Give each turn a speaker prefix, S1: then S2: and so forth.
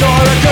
S1: historical